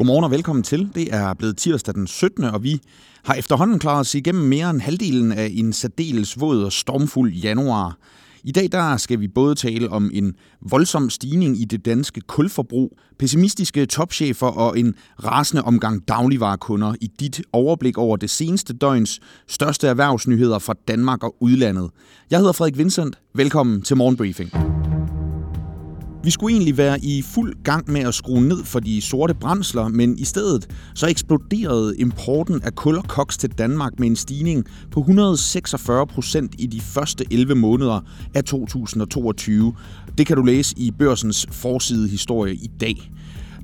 Godmorgen og velkommen til. Det er blevet tirsdag den 17. og vi har efterhånden klaret os igennem mere end halvdelen af en særdeles våd og stormfuld januar. I dag der skal vi både tale om en voldsom stigning i det danske kulforbrug, pessimistiske topchefer og en rasende omgang dagligvarekunder i dit overblik over det seneste døgns største erhvervsnyheder fra Danmark og udlandet. Jeg hedder Frederik Vincent. Velkommen til Morgenbriefing. Vi skulle egentlig være i fuld gang med at skrue ned for de sorte brændsler, men i stedet så eksploderede importen af kul og koks til Danmark med en stigning på 146 procent i de første 11 måneder af 2022. Det kan du læse i børsens forside historie i dag.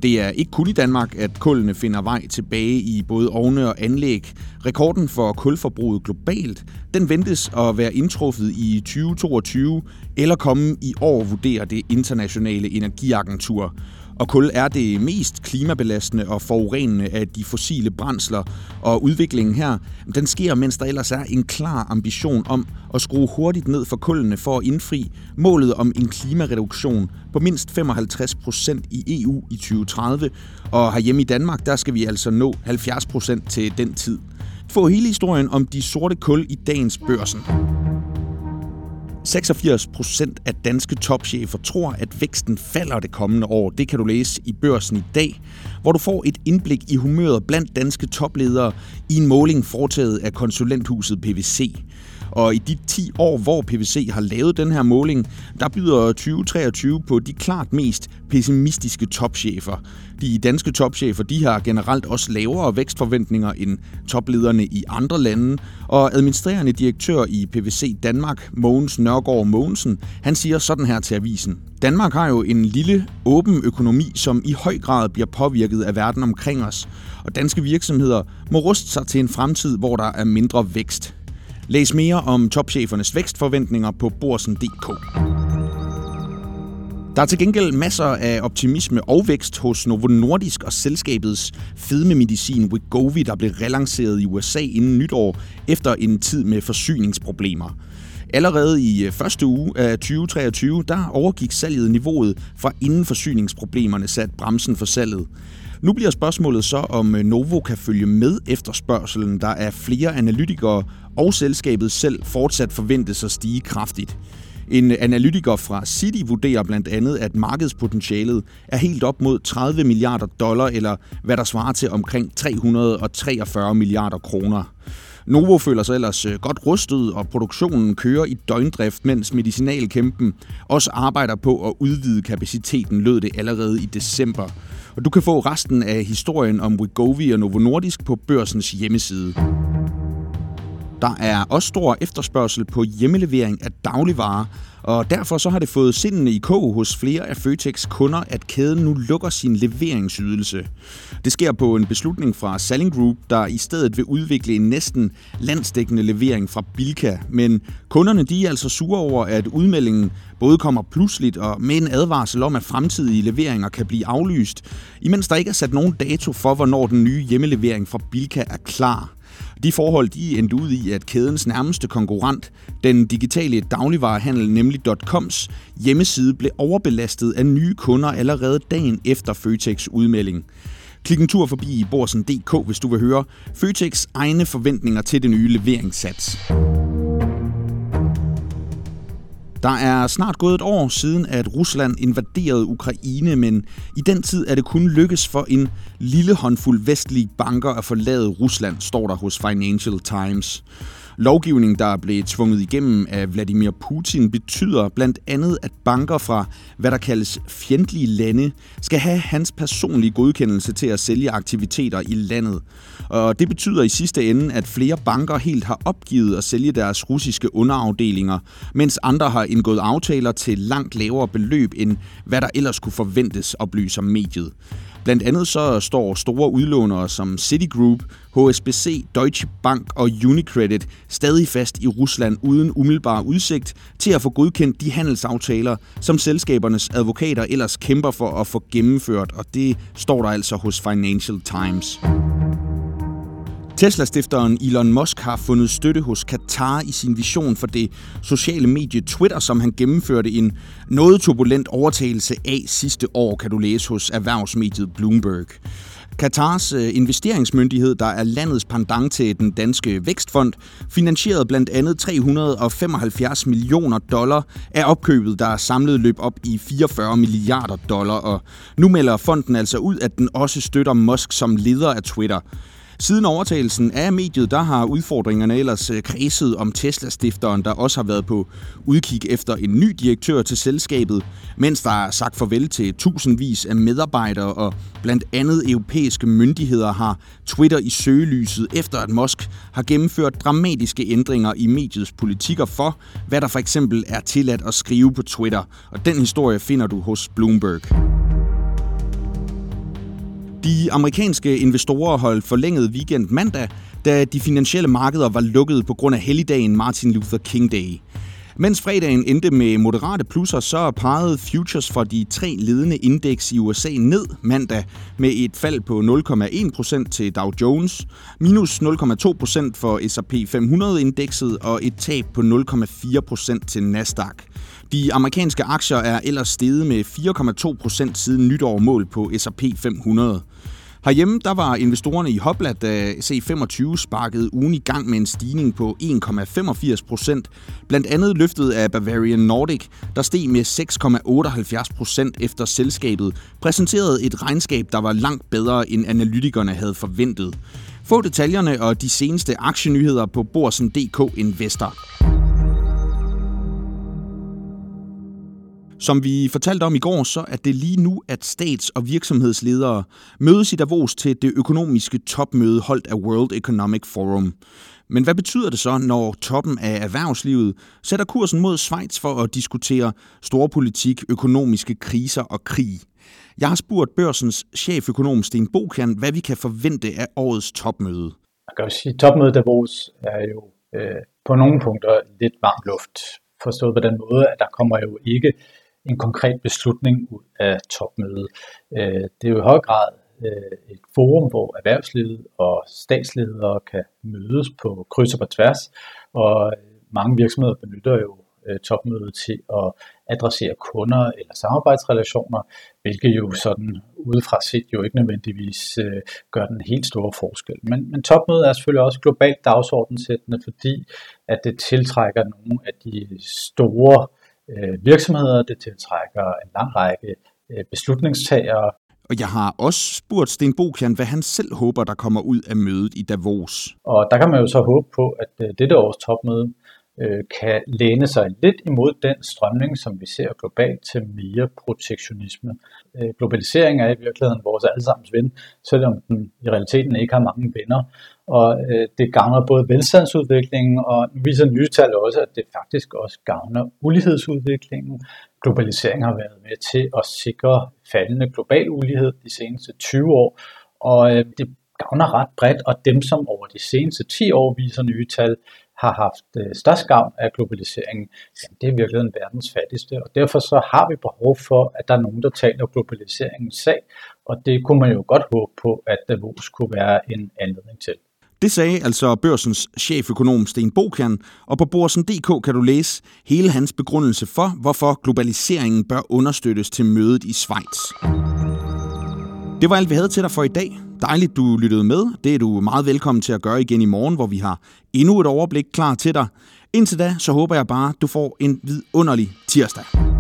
Det er ikke kun i Danmark, at kullene finder vej tilbage i både ovne og anlæg. Rekorden for kulforbruget globalt, den ventes at være indtruffet i 2022 eller komme i år, vurderer det internationale energiagentur. Og kul er det mest klimabelastende og forurenende af de fossile brændsler, og udviklingen her, den sker, mens der ellers er en klar ambition om at skrue hurtigt ned for kullene for at indfri målet om en klimareduktion på mindst 55 procent i EU i 2030, og herhjemme i Danmark, der skal vi altså nå 70 procent til den tid. Få hele historien om de sorte kul i dagens børsen. 86 procent af danske topchefer tror, at væksten falder det kommende år. Det kan du læse i børsen i dag, hvor du får et indblik i humøret blandt danske topledere i en måling foretaget af konsulenthuset PVC. Og i de 10 år, hvor PVC har lavet den her måling, der byder 2023 på de klart mest pessimistiske topchefer. De danske topchefer de har generelt også lavere vækstforventninger end toplederne i andre lande, og administrerende direktør i PVC Danmark, Mogens Nørgaard Mogensen, han siger sådan her til avisen. Danmark har jo en lille, åben økonomi, som i høj grad bliver påvirket af verden omkring os, og danske virksomheder må ruste sig til en fremtid, hvor der er mindre vækst. Læs mere om topchefernes vækstforventninger på borsen.dk. Der er til gengæld masser af optimisme og vækst hos Novo Nordisk og selskabets fedmemedicin Wegovy, der blev relanceret i USA inden nytår efter en tid med forsyningsproblemer. Allerede i øh, første uge af 2023, der overgik salget niveauet fra inden forsyningsproblemerne sat bremsen for salget. Nu bliver spørgsmålet så, om øh, Novo kan følge med efterspørgselen, der er flere analytikere og selskabet selv fortsat forventes at stige kraftigt. En analytiker fra Citi vurderer blandt andet, at markedspotentialet er helt op mod 30 milliarder dollar, eller hvad der svarer til omkring 343 milliarder kroner. Novo føler sig ellers øh, godt rustet, og produktionen kører i døgndrift, mens medicinalkæmpen også arbejder på at udvide kapaciteten, lød det allerede i december. Og du kan få resten af historien om Wegovy og Novo Nordisk på børsens hjemmeside. Der er også stor efterspørgsel på hjemmelevering af dagligvarer, og derfor så har det fået sindene i kog hos flere af Føtex kunder, at kæden nu lukker sin leveringsydelse. Det sker på en beslutning fra Salling Group, der i stedet vil udvikle en næsten landsdækkende levering fra Bilka. Men kunderne de er altså sure over, at udmeldingen både kommer pludseligt og med en advarsel om, at fremtidige leveringer kan blive aflyst, imens der ikke er sat nogen dato for, hvornår den nye hjemmelevering fra Bilka er klar. De forhold de endte ud i, at kædens nærmeste konkurrent, den digitale dagligvarehandel, nemlig .coms hjemmeside, blev overbelastet af nye kunder allerede dagen efter Føtex udmelding. Klik en tur forbi i borsen.dk, hvis du vil høre Føtex egne forventninger til det nye leveringssats. Der er snart gået et år siden, at Rusland invaderede Ukraine, men i den tid er det kun lykkes for en lille håndfuld vestlige banker at forlade Rusland, står der hos Financial Times. Lovgivning, der blev tvunget igennem af Vladimir Putin, betyder blandt andet, at banker fra, hvad der kaldes fjendtlige lande, skal have hans personlige godkendelse til at sælge aktiviteter i landet. Og det betyder i sidste ende, at flere banker helt har opgivet at sælge deres russiske underafdelinger, mens andre har indgået aftaler til langt lavere beløb, end hvad der ellers kunne forventes, oplyser mediet. Blandt andet så står store udlånere som Citigroup, HSBC, Deutsche Bank og Unicredit stadig fast i Rusland uden umiddelbar udsigt til at få godkendt de handelsaftaler, som selskabernes advokater ellers kæmper for at få gennemført, og det står der altså hos Financial Times. Tesla-stifteren Elon Musk har fundet støtte hos Qatar i sin vision for det sociale medie Twitter, som han gennemførte en noget turbulent overtagelse af sidste år, kan du læse hos erhvervsmediet Bloomberg. Katars øh, investeringsmyndighed, der er landets pendant til den danske vækstfond, finansierede blandt andet 375 millioner dollar af opkøbet, der er samlet løb op i 44 milliarder dollar. Og nu melder fonden altså ud, at den også støtter Musk som leder af Twitter. Siden overtagelsen af mediet, der har udfordringerne ellers øh, kredset om Tesla-stifteren, der også har været på udkig efter en ny direktør til selskabet, mens der er sagt farvel til tusindvis af medarbejdere og blandt andet europæiske myndigheder har Twitter i søgelyset efter at Musk har gennemført dramatiske ændringer i mediets politikker for, hvad der for eksempel er tilladt at skrive på Twitter. Og den historie finder du hos Bloomberg. De amerikanske investorer holdt forlænget weekend mandag, da de finansielle markeder var lukket på grund af helligdagen Martin Luther King Day. Mens fredagen endte med moderate plusser, så pegede futures for de tre ledende indeks i USA ned mandag med et fald på 0,1% til Dow Jones, minus 0,2% for S&P 500-indekset og et tab på 0,4% til Nasdaq. De amerikanske aktier er ellers steget med 4,2% siden nytår mål på S&P 500. Herhjemme der var investorerne i Hopla, da C25 sparkede ugen i gang med en stigning på 1,85 procent. Blandt andet løftet af Bavarian Nordic, der steg med 6,78 procent efter selskabet præsenterede et regnskab, der var langt bedre end analytikerne havde forventet. Få detaljerne og de seneste aktienyheder på Borsen.dk Investor. Som vi fortalte om i går, så er det lige nu, at stats- og virksomhedsledere mødes i Davos til det økonomiske topmøde holdt af World Economic Forum. Men hvad betyder det så, når toppen af erhvervslivet sætter kursen mod Schweiz for at diskutere storpolitik, økonomiske kriser og krig? Jeg har spurgt børsens cheføkonom Sten Bokan, hvad vi kan forvente af årets topmøde. Man kan jo sige, at topmødet Davos er jo øh, på nogle punkter lidt varm luft. Forstået på den måde, at der kommer jo ikke en konkret beslutning ud af topmødet. Øh, det er jo i høj grad øh, et forum, hvor erhvervslivet og statsledere kan mødes på kryds og på tværs, og mange virksomheder benytter jo øh, topmødet til at adressere kunder eller samarbejdsrelationer, hvilket jo sådan udefra set jo ikke nødvendigvis øh, gør den helt store forskel. Men, men topmødet er selvfølgelig også globalt dagsordensættende, fordi at det tiltrækker nogle af de store øh, virksomheder, det tiltrækker en lang række øh, beslutningstagere. Og jeg har også spurgt Sten Bokian, hvad han selv håber, der kommer ud af mødet i Davos. Og der kan man jo så håbe på, at øh, dette års topmøde øh, kan læne sig lidt imod den strømning, som vi ser globalt til mere protektionisme. Øh, globalisering er i virkeligheden vores allesammens ven, selvom den i realiteten ikke har mange venner. Og øh, det gavner både velstandsudviklingen, og nu viser nye tal også, at det faktisk også gavner ulighedsudviklingen. Globalisering har været med til at sikre faldende global ulighed de seneste 20 år, og øh, det gavner ret bredt, og dem, som over de seneste 10 år viser nye tal, har haft øh, størst gavn af globaliseringen, jamen det er virkelig den verdens fattigste. Og derfor så har vi behov for, at der er nogen, der taler globaliseringens sag, og det kunne man jo godt håbe på, at Davos kunne være en anledning til. Det sagde altså børsens cheføkonom Sten Bokan, og på Borsen.dk kan du læse hele hans begrundelse for, hvorfor globaliseringen bør understøttes til mødet i Schweiz. Det var alt, vi havde til dig for i dag. Dejligt, du lyttede med. Det er du meget velkommen til at gøre igen i morgen, hvor vi har endnu et overblik klar til dig. Indtil da, så håber jeg bare, du får en vidunderlig tirsdag.